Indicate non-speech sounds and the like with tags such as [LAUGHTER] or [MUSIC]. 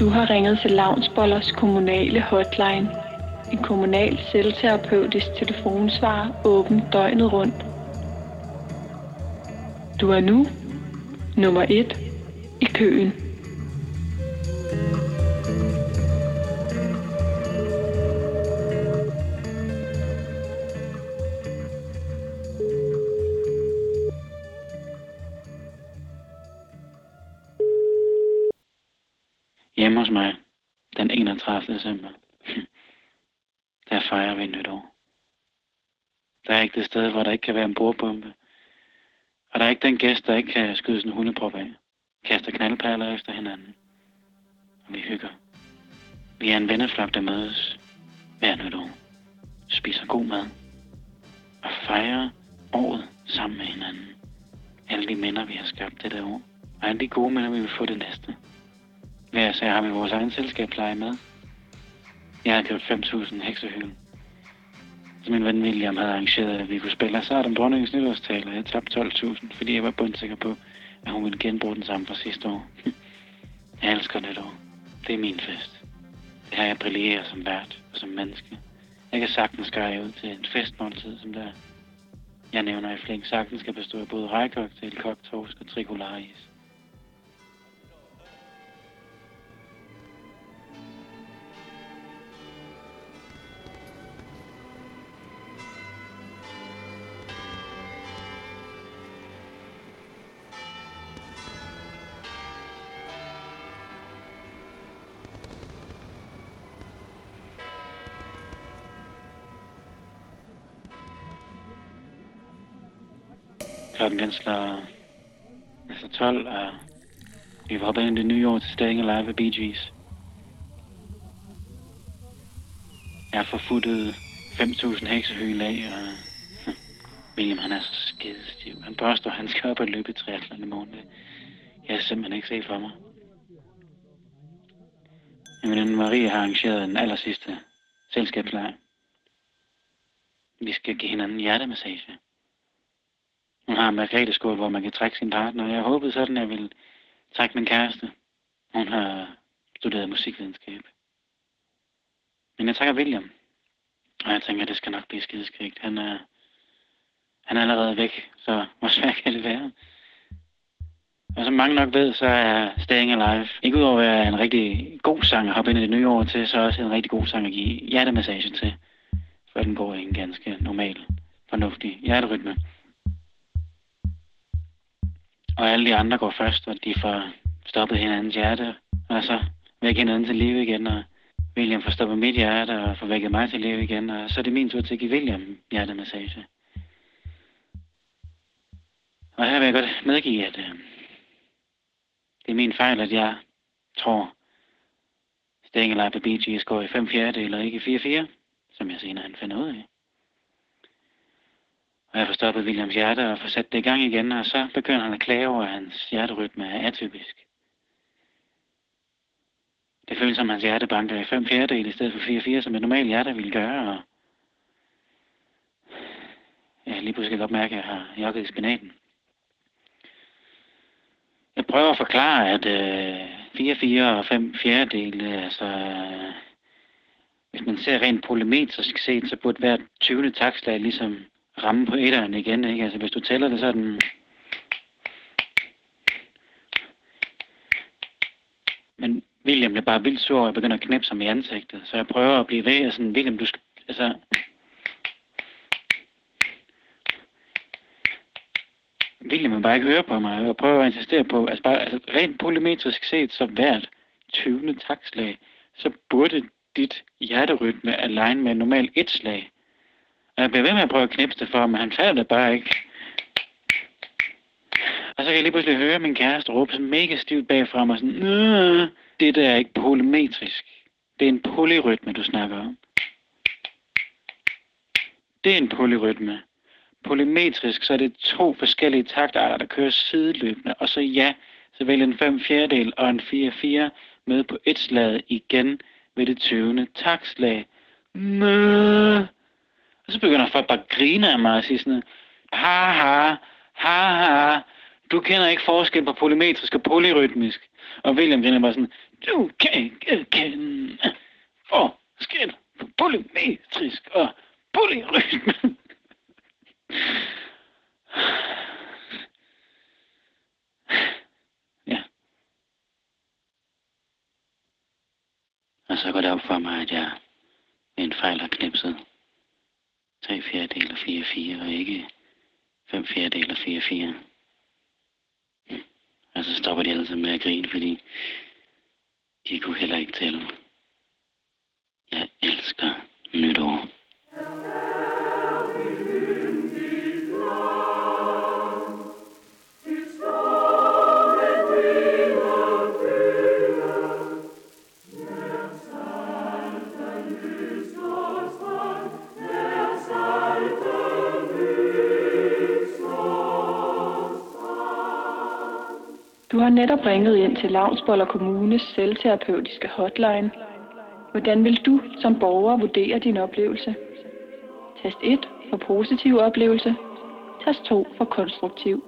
Du har ringet til Lavnsbollers kommunale hotline. En kommunal selvterapeutisk telefonsvar åben døgnet rundt. Du er nu nummer 1 i køen. Hjemme hos mig, den 31. december, [LAUGHS] der fejrer vi nytår. Der er ikke det sted, hvor der ikke kan være en bordbombe. Og der er ikke den gæst, der ikke kan skyde sådan en hundeprop af. Kaster knaldperler efter hinanden. Og vi hygger. Vi er en venneflok, der mødes hver nytår. Spiser god mad. Og fejrer året sammen med hinanden. Alle de minder, vi har skabt det der år. Og alle de gode minder, vi vil få det næste. Hver især har vi vores egen selskabspleje med. Jeg har købt 5.000 heksehylde. Så min ven William havde arrangeret, at vi kunne spille. Og så er den dronningens nytårstal, og jeg tabte 12.000, fordi jeg var bundsikker på, at hun ville genbruge den samme fra sidste år. [LAUGHS] jeg elsker nytår. Det er min fest. Det har jeg brillerer som vært og som menneske. Jeg kan sagtens gøre ud til en festmåltid som der. Jeg nævner i flink sagtens skal bestå af både rejkoktail, koktorsk og trikolaris. Klokken den slår altså 12, og vi var hoppet ind i det nye år til Staying Alive af Bee Gees. Jeg har forfuttet 5.000 heksehyl af, og William han er så skidestiv. Han påstår, han skal op og løbe triathlon i morgen. Det jeg har simpelthen ikke set for mig. Min veninde Marie har arrangeret den aller sidste selskabslejr. Vi skal give hinanden hjertemassage. Hun har en margrethe hvor man kan trække sin partner. Jeg håbede sådan, at jeg ville trække min kæreste. Hun har studeret musikvidenskab. Men jeg trækker William. Og jeg tænker, at det skal nok blive skideskægt. Han er, han er allerede væk, så hvor svært kan det være? Og som mange nok ved, så er Staying Alive ikke udover at være en rigtig god sang at hoppe ind i det nye år til, så også en rigtig god sang at give hjertemassage til. For den går i en ganske normal, fornuftig hjerterytme. Og alle de andre går først, og de får stoppet hinandens hjerte, og så væk hinanden til live igen, og William får stoppet mit hjerte og får vækket mig til live igen, og så er det min tur til at give William hjertemassage. Og her vil jeg godt medgive, at øh, det er min fejl, at jeg tror, Staying på Bee Gees går i 5 fjerdedel og ikke 4-4, som jeg senere han finder ud af. Og jeg får stoppet Williams hjerte og får sat det i gang igen, og så begynder han at klage over, at hans hjerterytme er atypisk. Det føles som, at hans hjerte banker i 5 fjerdedel i stedet for 4-4, som et normalt hjerte ville gøre, og jeg lige pludselig godt mærke, at jeg har jokket i spinaten. Jeg prøver at forklare, at øh, 4-4 og 5 fjerdedele, altså øh, hvis man ser rent polymetrisk set, så burde hvert 20. takslag ligesom ramme på etteren igen, ikke? Altså hvis du tæller det sådan... Men William bliver bare vildt sur, og jeg begynder at knæppe som i ansigtet. Så jeg prøver at blive ved, og sådan, William, du skal... Altså... William vil bare ikke høre på mig, og prøver at insistere på, altså bare altså rent polymetrisk set, så hvert 20. takslag, så burde dit hjerterytme align med normalt et slag. Og jeg blev ved med at prøve at knipse det for ham, men han fatter det bare ikke. Og så kan jeg lige pludselig høre min kæreste råbe sådan mega stivt bagfra mig sådan, det der er ikke polymetrisk. Det er en polyrytme, du snakker om. Det er en polyrytme. Polymetrisk, så er det to forskellige taktarter, der kører sideløbende. Og så ja, så vælger en 5 fjerdedel og en 4-4 med på et slag igen ved det 20. taktslag. Møh. Og så begynder folk bare at grine af mig og sige sådan ha ha, ha ha, du kender ikke forskel på polymetrisk og polyrytmisk. Og William griner bare sådan, du kan ikke kende forskel på polymetrisk og polyrytmisk. ja. Og så går det op for mig, at jeg ved en fejl har knipset 3 fjerdedel og 4 4, og ikke 5 fjerdedel og 4 4. Og så stopper de alle med at grine, fordi de kunne heller ikke tælle. Jeg Du har netop ringet ind til Lavnsboller Kommunes selvterapeutiske hotline. Hvordan vil du som borger vurdere din oplevelse? Tast 1 for positiv oplevelse. Tast 2 for konstruktiv.